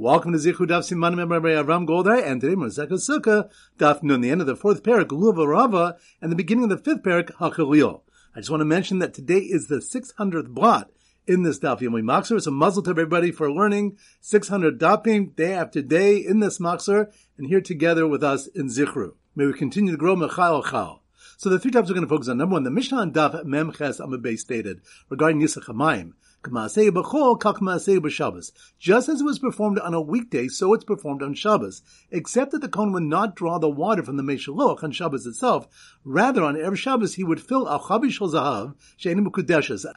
Welcome to Zichru Daf Siman Avram Goldman, and today Masechah Sukkah, Daf Nun, the end of the fourth parak, Lulav Rava, and the beginning of the fifth parak, Hachalil. I just want to mention that today is the 600th blot in this Daf Yomi Machzor, so muzzle to everybody for learning 600 Dafim day after day in this Machzor, and here together with us in Zichru. May we continue to grow Mechal Chal. So the three topics we're going to focus on. Number one, the Mishnah on Daf Mem Ches Amabay stated regarding Nisach Hamayim. Just as it was performed on a weekday, so it's performed on Shabbos, except that the Kohen would not draw the water from the Meshaloch on Shabbos itself. Rather, on Erev Shabbos, he would fill a Chabishol Zahav, She'enim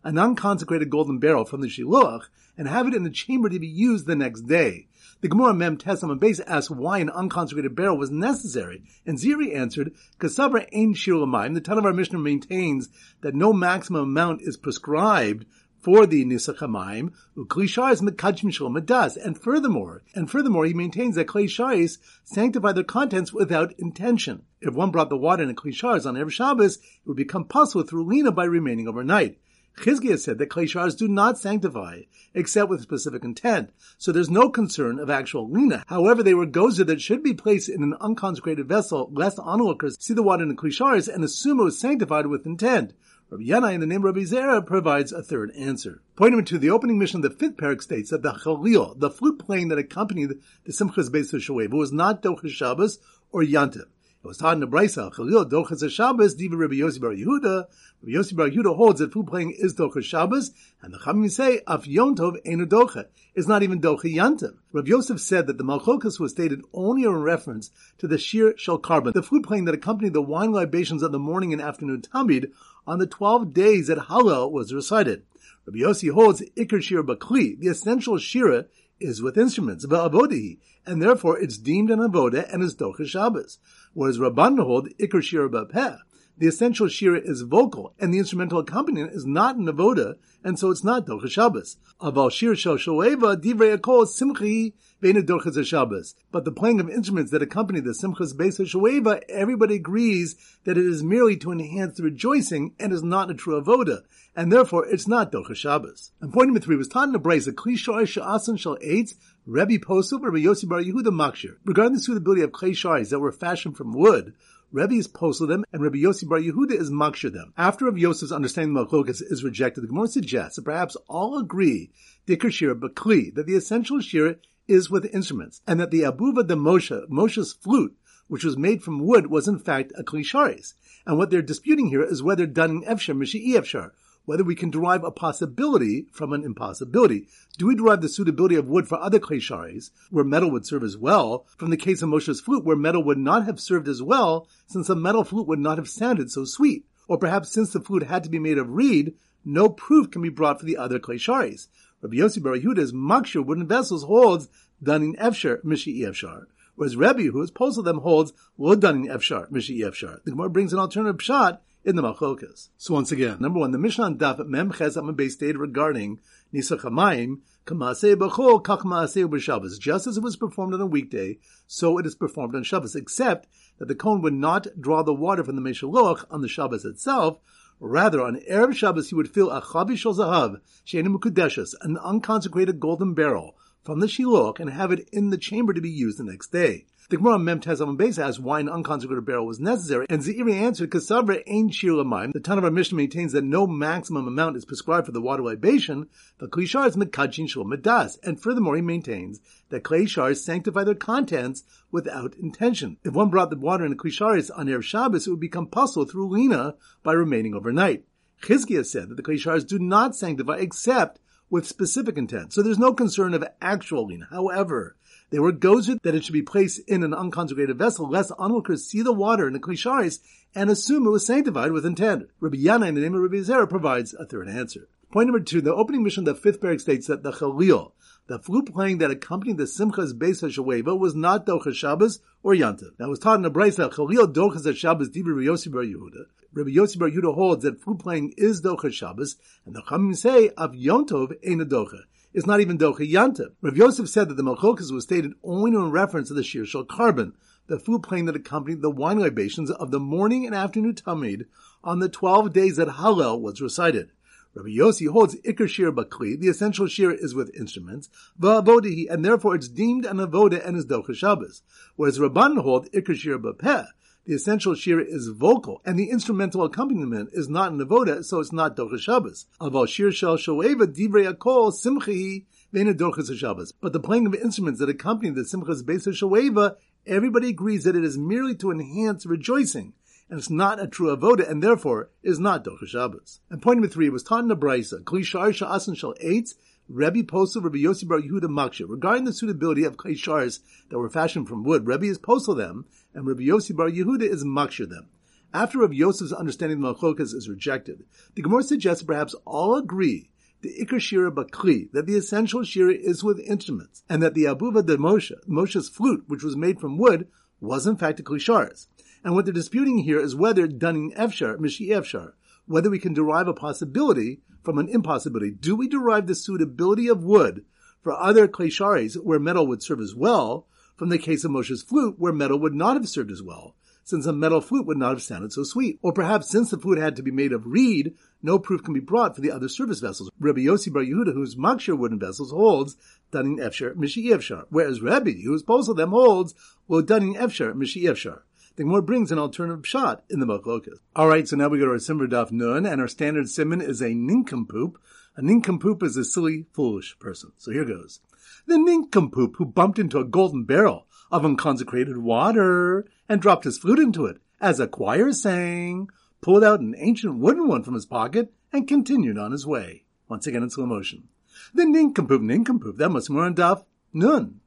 an unconsecrated golden barrel from the Shiloach, and have it in the chamber to be used the next day. The Gemara Mem Tesam Base asked why an unconsecrated barrel was necessary, and Zeiri answered, "Kasavra ein shir The ton of our Mishnah maintains that no maximum amount is prescribed for the Nisach HaMaim, Ukli Shais Mekachim Shalom does. And furthermore, and furthermore, he maintains that Klei Shais sanctify their contents without intention. If one brought the water in a Shais on every Shabbos, it would become possible through Lina by remaining overnight. Chizkiah said that clay do not sanctify except with specific intent, so there's no concern of actual lina. However, they were gozer that should be placed in an unconsecrated vessel, lest onlookers see the water in the clay and assume it was sanctified with intent. Rabbi Yanai in the name of Rabbi Zera provides a third answer. Pointing to the opening Mishnah of the fifth parak states that the Chalil, the flute playing that accompanied the Simchas Beis Shoev, was not Dochas Shabbos or Yantiv. It was taught in the Brisa, Chalil Dochas Shabbos, Diva Rabbi Yossi Bar Yehuda. Rabbi Yossi Bar Yehuda holds that flute playing is Dochas Shabbos, and the Chamim say, Af Yontov Einu Docha. It's not even Docha Yantiv. Rabbi Yosef said that the Malchokas was stated only in reference to the Shir Shel Korban, the flute playing that accompanied the wine libations of the morning and afternoon Tamid, on the 12 days that Hallel was recited. Rabbi Yossi holds Iker Shira Bakli, the essential Shira is with instruments, Va'avodihi, and therefore it's deemed an avoda and is docha Shabbos. Whereas Rabban hold Iker Shira Bapeh, the essential shira is vocal, and the instrumental accompaniment is not an avoda, and so it's not docha Shabbos. Aval shir shel shoeva divrei akol simchi ve'ina Shabbos. But the playing of instruments that accompany the simchas beis shoeva, everybody agrees that it is merely to enhance the rejoicing and is not a true avoda, and therefore it's not docha Shabbos. And point number three was taught in the Brisa, a kli sha'asan shel eitz, Rebbe Posel, Rebbe Yossi Bar Yehuda Makshir. Regarding the suitability of clay sharis that were fashioned from wood, Rebbe is posel them, and Rebbe Yossi Bar Yehuda is makshir them. After Rebbe Yosef's understanding of Malchokas is rejected, the Gemara suggests that perhaps all agree, Dikr Shira Bakli, that the essential Shira is with instruments, and that the Abuva de Moshe, Moshe's flute, which was made from wood, was in fact a Klisharis. And what they're disputing here is whether done in Efshar, Mishi Efshar, whether we can derive a possibility from an impossibility. Do we derive the suitability of wood for other klesharis, where metal would serve as well, from the case of Moshe's flute, where metal would not have served as well, since a metal flute would not have sounded so sweet? Or perhaps since the flute had to be made of reed, no proof can be brought for the other klesharis. Rabbi Yossi Bar Yehuda's makshir wooden vessels holds danin efshar mishi efshar. Whereas Rabbi, who is postal them, holds lo danin efshar mishi efshar. The Gemara brings an alternative shot in the Malchokas. So once again, number one, the Mishnah on Daf Mem Ches Base stated regarding Nisach Hamayim, Kamasei B'chol Kach B'Shabbos. Just as it was performed on a weekday, so it is performed on Shabbos, except that the Kohen would not draw the water from the Meshaloch on the Shabbos itself, Rather, on Erev Shabbos, he would fill a chabi shel zahav, mukudeshes, an unconsecrated golden barrel, from the shiloch and have it in the chamber to be used the next day. The Gemara Mem Tezam Beis asks why an unconsecrated barrel was necessary, and Zeiri answered, "Kasavra ain shir The Ton of our Mishnah maintains that no maximum amount is prescribed for the water libation. The klishar is mekachin shul medas, and furthermore he maintains that clay shards sanctify their contents without intention. If one brought the water in a klisharis on Erev Shabbos, it would become puzzled through lina by remaining overnight. Chizkiah said that the clay shards do not sanctify except with specific intent. So there's no concern of actual lina. However, they were gozer that it should be placed in an unconsecrated vessel, lest onlookers see the water in the klisharis and assume it was sanctified with intent. Rabbi Yanai, in the name of Rabbi Zera, provides a third answer. Point number two, the opening Mishnah of the fifth parak states that the Chalil, the flute playing that accompanied the Simchas Beis HaShaveva was not Dochas Shabbos or Yantav. That was taught in the Brisa, Chalil Dochas Shabbos Rabbi Yossi Bar Yehuda. Rabbi Yossi Bar Yehuda holds that flute playing is Dochas Shabbos, and the Chamim say, of Yontov Ein Docha is not even Docha Yantav. Rav Yosef said that the Malchokas was stated only in reference to the Shir Shal Korban, the food plane that accompanied the wine libations of the morning and afternoon Tamid on the twelve days that Hallel was recited. Rabbi Yossi holds Iker Shir Bakli, the essential Shir is with instruments, Va'avodihi, and therefore it's deemed an Avoda and is Docha Shabbos. Whereas Rabban hold Iker Shir Bapeh, the essential Shir is vocal, and the instrumental accompaniment is not an Avoda, so it's not Docha Shabbos. Aval Shir Shel Shoeva Divrei Akol Simchihi but the playing of instruments that accompany the Simchas Beis Shoeva, everybody agrees that it is merely to enhance rejoicing, and it's not a true avoda, and therefore is not Docha Shabbos. And point number three was taught in the Brisa, Kli Shar Sha'asan Shal Eitz, Rebbe posted Rabbi Yossi Bar Yehuda Maksha. Regarding the suitability of clay shars that were fashioned from wood, Rebbe is postal them, and Rabbi Yossi Bar Yehuda is Maksha them. After Rabbi Yosef's understanding of the Malchokas is rejected, the Gemara suggests perhaps all agree the Iker Shira that the essential Shira is with instruments, and that the Abuva de Moshe, Moshe's flute, which was made from wood, was in fact a Klisharis. And what they're disputing here is whether Dunning Efshar, Mishi Efshar, whether we can derive a possibility from an impossibility. Do we derive the suitability of wood for other Klisharis where metal would serve as well, from the case of Moshe's flute where metal would not have served as well? since a metal flute would not have sounded so sweet. Or perhaps since the flute had to be made of reed, no proof can be brought for the other service vessels. Rabbi Yossi Bar Yehuda, whose makshir wooden vessels, holds Danin Efshar Mishi Efshar, whereas Rabbi, whose both of them holds, well Danin Efshar Mishi Efshar. The Gemara brings an alternative shot in the Machlokas. Alright, so now we go to our Simmer Daf Nun, and our standard simon is a nincompoop. A nincompoop is a silly, foolish person. So here goes. The nincompoop who bumped into a golden barrel of unconsecrated water and dropped his flute into it, as a choir sang, pulled out an ancient wooden one from his pocket, and continued on his way. Once again in slow motion. The nincompoop, nincompoop, that must be more on Daf Nun.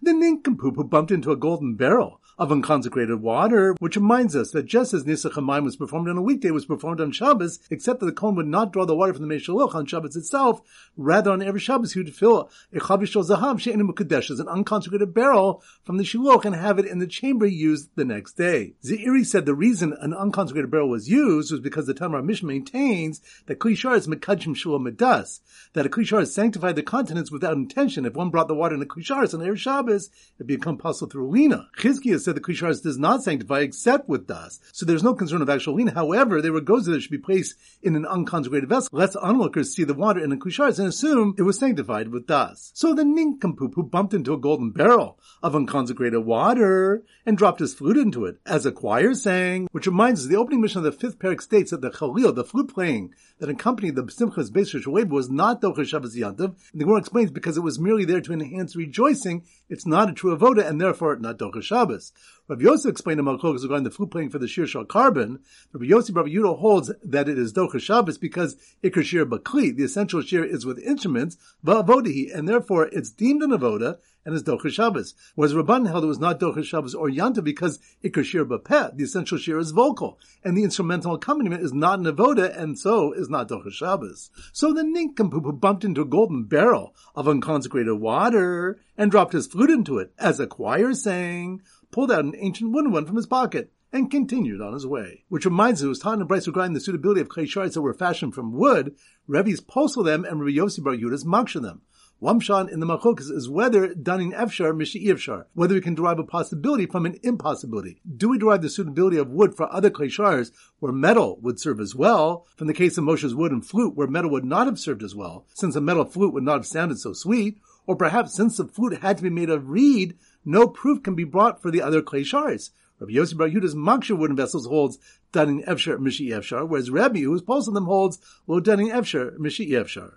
The nincompoop who bumped into a golden barrel of unconsecrated water, which reminds us that just as Nisach Hamayim was performed on a weekday, was performed on Shabbos, except that the Kohen would not draw the water from the Meshaloch on Shabbos itself, rather on every Shabbos he would fill a Chavishol Zahav She'enim Mukadesh as an unconsecrated barrel from the Shiloch and have it in the chamber used the next day. Zeiri said the reason an unconsecrated barrel was used was because the Talmud Mish maintains that Klishar is Mekadshim Shul Medas, that a Klishar sanctified the contents without intention. If one brought the water in a Klishar on every Shabbos, it become possible through Lina. Chizkiah the Klisharis does not sanctify except with dust. So there's no concern of actual lina. However, they were goes that should be placed in an unconsecrated vessel. Lest onlookers see the water in the Klisharis and assume it was sanctified with dust. So the nincompoop who bumped into a golden barrel of unconsecrated water and dropped his flute into it, as a choir sang, which reminds us the opening Mishnah of the fifth parak states that the Chalil, the flute playing that accompanied the Simchas Beis Shoev was not Docha Shabbos Yantav. The Gemara explains because it was merely there to enhance rejoicing, it's not a true avoda and therefore not Docha Shabbos. Rabbi Yosef explained to Malchok regarding the flute playing for the Shir Shal Korban. Rabbi Yosef Rabbi Yudo holds that it is Docha Shabbos because Iker Shir Bakli, the essential Shir is with instruments, Va'avodahi, and therefore it's deemed an avoda and is Docha Shabbos. Whereas Rabban held it was not Docha Shabbos or Yanta because Iker Shir Bapeh, the essential Shir is vocal, and the instrumental accompaniment is not an avoda, and so is not Docha Shabbos. So the nincompoop bumped into a golden barrel of unconsecrated water and dropped his flute into it, as a choir sang, pulled out an ancient wooden one from his pocket, and continued on his way. Which reminds us, taught in Brisa regarding the suitability of clay shards that were fashioned from wood, Rebbe's postal them and Rabbi Yossi Bar Yudas maksha them. Wamshan in the Machokas is whether done in Efshar, Mishi Efshar, whether we can derive a possibility from an impossibility. Do we derive the suitability of wood for other kleshars where metal would serve as well, from the case of Moshe's wood and flute where metal would not have served as well, since a metal flute would not have sounded so sweet, or perhaps since the flute had to be made of reed, no proof can be brought for the other kleshars. Rabbi Yossi Bar Yuda's Maksha wooden vessels holds Danin Efshar Mishi Efshar, whereas Rabbi, who is posed on them, holds Lo Danin Efshar Mishi Efshar.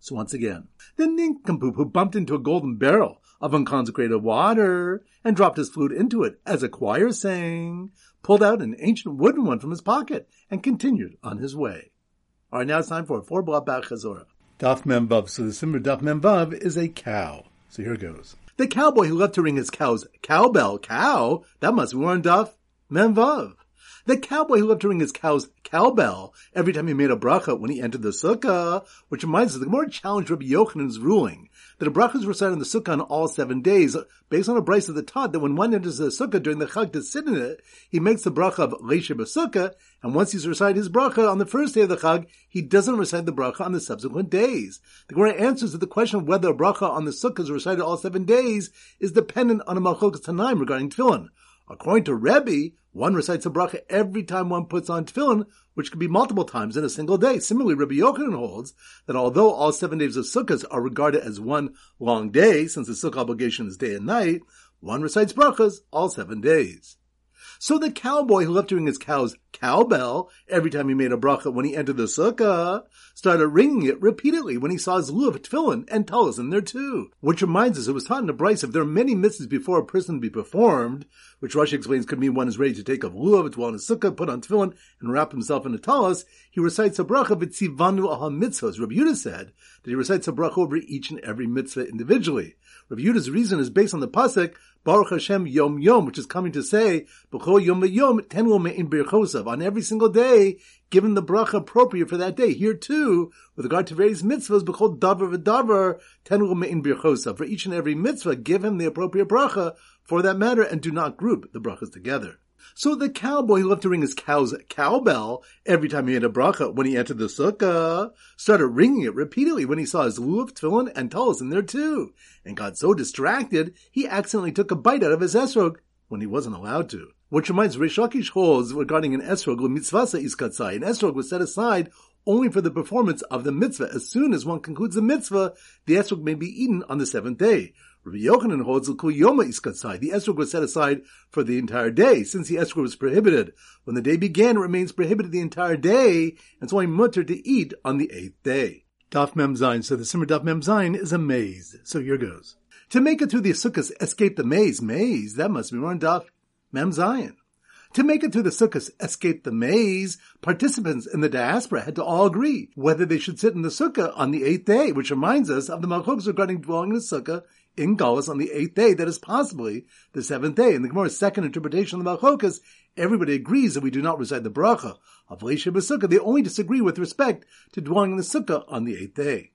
So once again, the nincompoop who bumped into a golden barrel of unconsecrated water and dropped his flute into it, as a choir sang, pulled out an ancient wooden one from his pocket, and continued on his way. All right, now it's time for a four block back chazorah. Daf Memvav. So the Simmer Daf Memvav is a cow. So here goes. The cowboy who loved to ring his cow's cowbell, cow, that must be one Daf Memvav. The cowboy who loved to ring his cow's cowbell every time he made a bracha when he entered the sukkah, which reminds us the Gemara challenged Rabbi Yochanan's ruling that a bracha is recited in the sukkah on all seven days, based on a brisa that taught that when one enters the sukkah during the chag to sit in it, he makes the bracha of Leisha Sukkah, and once he's recited his bracha on the first day of the chag, he doesn't recite the bracha on the subsequent days. The Gemara answers that the question of whether a bracha on the sukkah is recited all seven days is dependent on a malchokas tanaim regarding tefillin. According to Rebbe, One recites a bracha every time one puts on tefillin, which could be multiple times in a single day. Similarly, Rabbi Yochanan holds that although all seven days of Sukkot are regarded as one long day, since the Sukkah obligation is day and night, one recites brachas all seven days. So the cowboy who loved to ring his cow's cowbell every time he made a bracha when he entered the sukkah started ringing it repeatedly when he saw his lulav tefillin and talis in there too. Which reminds us, it was taught in the Brisa if there are many mitzvahs before a person be performed, which Rashi explains could mean one is ready to take off lulav, dwell in a sukkah, put on tefillin, and wrap himself in a talis, he recites a bracha v'tzivanu aha mitzvahs. Rabbi Yehuda said that he recites a bracha over each and every mitzvah individually. Rabbi Yehuda's reason is based on the pasuk Baruch Hashem Yom Yom, which is coming to say Yom Yom Tenlu Me'in Birchosav on every single day, given the bracha appropriate for that day. Here too, with regard to various mitzvahs, B'chol Davar V'Davar Tenlu Me'in Birchosav for each and every mitzvah, give him the appropriate bracha for that matter, and do not group the brachas together. So the cowboy who loved to ring his cow's cowbell every time he had a bracha when he entered the sukkah started ringing it repeatedly when he saw his lulav, tefillin, and talis in there too, and got so distracted he accidentally took a bite out of his esrog when he wasn't allowed to. Which reminds Reish Lakish holds regarding an esrog mitzvasa iskatzai. An esrog was set aside only for the performance of the mitzvah. As soon as one concludes the mitzvah, the esrog may be eaten on the seventh day. Rabbi Yochanan holds Yoma Iskatzai. The esrog was set aside for the entire day. Since the esrog was prohibited when the day began, it remains prohibited the entire day, and it's only mutter to eat on the eighth day. Daf Mem Zayin. So the Simmer Daf Mem Zayin is a maze. So here goes. To make it through the Sukkot, escape the maze. Maze, that must be on Daf Mem Zayin. To make it through the Sukkot, escape the maze, participants in the diaspora had to all agree whether they should sit in the Sukkah on the eighth day, which reminds us of the Malchuks regarding dwelling in the Sukkah in Galus on the eighth day, that is possibly the seventh day. In the Gemara's second interpretation of the Malchokas, everybody agrees that we do not recite the bracha of Leisha Sukkah. They only disagree with respect to dwelling in the Sukkah on the eighth day.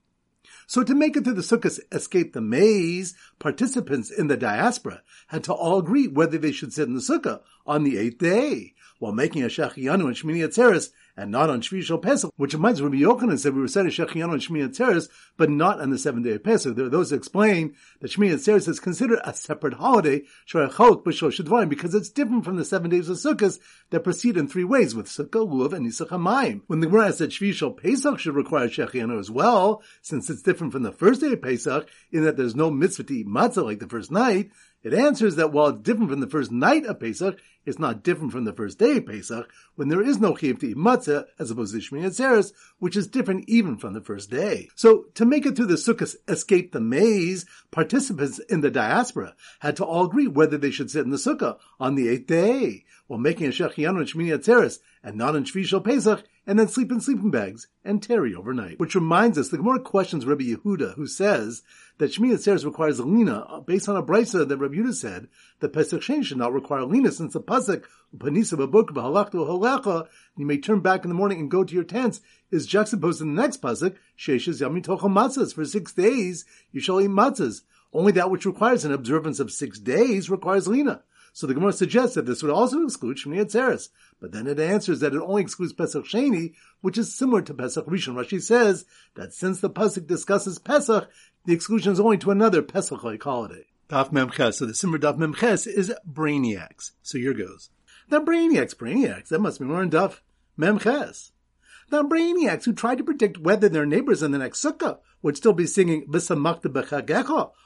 So to make it to the Sukkah escape the maze, participants in the diaspora had to all agree whether they should sit in the Sukkah on the eighth day, while making a Shechianu and Shmini Atzeres and not on Shvi Shal Pesach, which reminds Rabbi Yochanan said we were saying Shechianu and Shmini Atzeres, but not on the seventh day of Pesach. There are those that explain that Shmini Atzeres is considered a separate holiday, because it's different from the seven days of Sukkot that proceed in three ways, with Sukkah, Luv, and Nisach HaMayim. When the Gemara said Shvi Shal Pesach should require Shechianu as well, since it's different from the first day of Pesach, in that there's no mitzvah to eat matzah like the first night, it answers that while it's different from the first night of Pesach, it's not different from the first day of Pesach, when there is no chiyuv to eat matzah, as opposed to Shmini Atzeres, which is different even from the first day. So, to make it through the Sukkot, escape the maze, participants in the diaspora had to all agree whether they should sit in the Sukkah on the eighth day, while making a Shechianu and Shmini Atzeres, and not in Shvi Shal Pesach, and then sleep in sleeping bags and tarry overnight. Which reminds us, the Gemara questions Rabbi Yehuda, who says that Shmini Atzeres requires lina, uh, based on a brisa that Rabbi Yehuda said that Pesach Sheni should not require lina, since the pasuk Panisa b'book b'halachtu halacha, you may turn back in the morning and go to your tents, is juxtaposed in the next pasuk Sheshes Yami Tochel Matzahs. For six days you shall eat matzahs. Only that which requires an observance of six days requires lina. So the Gemara suggests that this would also exclude Shmini Atzeres. But then it answers that it only excludes Pesach Sheni, which is similar to Pesach Rishon. Rashi says that since the Pasuk discusses Pesach, the exclusion is only to another Pesach-like holiday. Daf Memches. So the Simmer Daf Memches is Brainiacs. So here goes. The Brainiacs, Brainiacs, that must be more in Daf Memches. The Brainiacs who tried to predict whether their neighbors in the next Sukkah would still be singing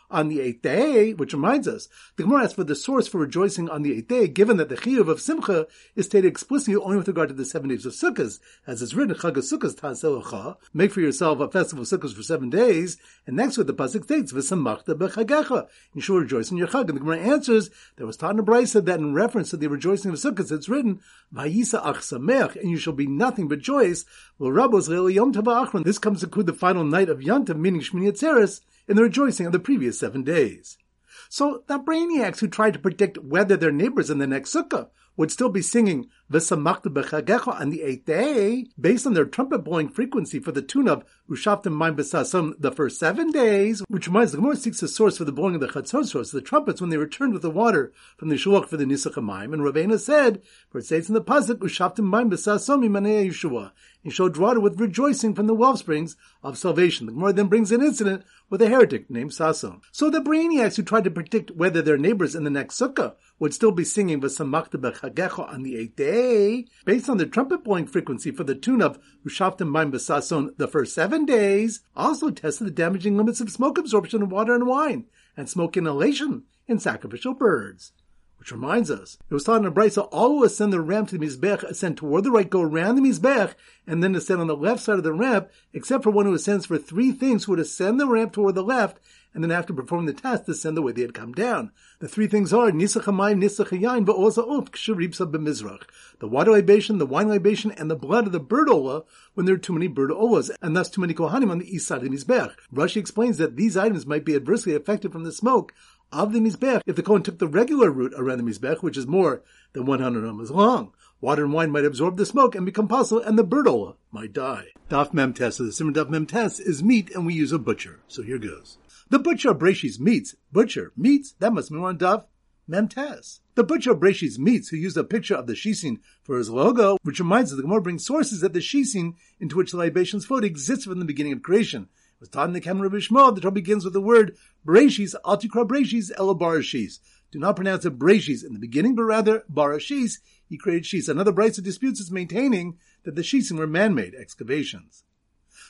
on the eighth day, which reminds us, the Gemara asks for the source for rejoicing on the eighth day, given that the chiyuv of Simcha is stated explicitly only with regard to the seven days of Sukkot, as is written, Chag Sukkot Taselacha, make for yourself a festival of Sukkot for seven days, and next with the pasuk states, V'samachta b'chagecha, you shall rejoice in your Chag. And the Gemara answers, there was in the Brisa that in reference to the rejoicing of Sukkot, it's written, Vayisa ach and you shall be nothing but joyous, this comes to include the final night of Yom meaning Shmini Atzeres, in the rejoicing of the previous seven days. So the brainiacs who tried to predict whether their neighbors in the next sukkah would still be singing on the eighth day, based on their trumpet blowing frequency for the tune of Ushaftim Maim B'sasam the first seven days, which reminds the Gemara seeks a source for the blowing of the chatzos, the trumpets when they returned with the water from the shulach for the Nisach Maim. And Ravina said, for it states in the pasuk, Ushaftim Maim B'sasam Imanei Yeshua, and showed water with rejoicing from the wellsprings of salvation. The Gemara then brings an incident with a heretic named Sason. So the brainiacs who tried to predict whether their neighbors in the next sukkah would still be singing V'samachta Chagecha on the eighth day, based on the trumpet blowing frequency for the tune of Ushaftim Baim Besason the first seven days, also tested the damaging limits of smoke absorption in water and wine, and smoke inhalation in sacrificial birds. Which reminds us, it was taught in brisa, all who ascend the ramp to the Mizbech ascend toward the right, go around the Mizbech, and then ascend on the left side of the ramp, except for one who ascends for three things, who would ascend the ramp toward the left, and then after performing the task, descend the way they had come down. The three things are Nisach HaMayim, Nisach HaYain, Va'oza Ot, Ksharipsa B'Mizrach. The water libation, the wine libation, and the blood of the bird ola when there are too many bird olas, and thus too many kohanim on the east side of Mizbech. Rashi explains that these items might be adversely affected from the smoke of the Mizbech if the Kohen took the regular route around the Mizbech, which is more than 100 amas long. Water and wine might absorb the smoke and become possible, and the birdola might die. Daf Mem Tes, so the Simon Daf Mem Tes is meat, and we use a butcher. So here goes. The butcher of Breshis meats, butcher, meats, that must be on Daf Mem Tes. The butcher of Breshis meats, who used a picture of the shisin for his logo, which reminds us the Gemara brings sources that the shisin into which the libations flowed exists from the beginning of creation was taught in the Kemen Rabbi Shmuel. The Torah begins with the word Breshis, Altikra Breshis, Ela Barashis. Do not pronounce it Breshis in the beginning, but rather Barashis. He created Shis. Another Brisa disputes is maintaining that the Shisim were man-made excavations.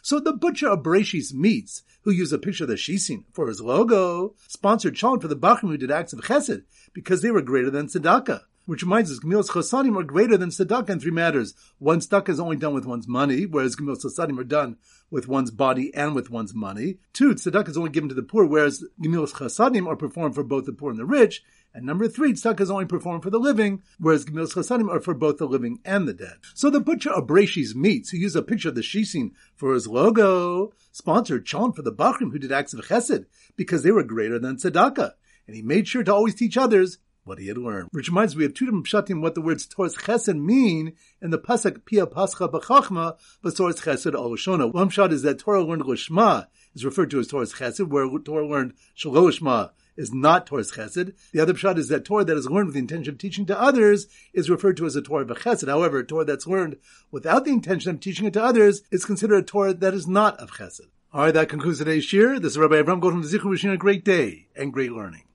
So the butcher of Bereshis meats, who used a picture of the Shisin for his logo, sponsored Chalon for the Bachim who did acts of chesed, because they were greater than tzedakah. Which reminds us, Gemilas Chasadim are greater than tzedakah in three matters. One tzedakah is only done with one's money, whereas Gemilas Chasadim are done with one's body and with one's money. Two, tzedakah is only given to the poor, whereas Gemilas Chasadim are performed for both the poor and the rich. And number three, tzedakah is only performed for the living, whereas Gemilas Chasadim are for both the living and the dead. So the butcher of Breshis meats, who used a picture of the shisin for his logo, sponsored Chalon for the Bachrim who did acts of chesed, because they were greater than tzedakah. And he made sure to always teach others what he had learned. Which reminds me, have two different pshatim what the words Torah chesed mean in the pasuk Pia Pascha B'chachma, but Torah chesed al One pshat is that Torah learned Lishma is referred to as Torah chesed, where Torah learned Shalom is not Torah's chesed. The other pshat is that Torah that is learned with the intention of teaching to others is referred to as a Torah of chesed. However, Torah that's learned without the intention of teaching it to others is considered a Torah that is not of chesed. All right, that concludes today's shir. This is Rabbi Avram Goldman Zichru wishing a great day and great learning.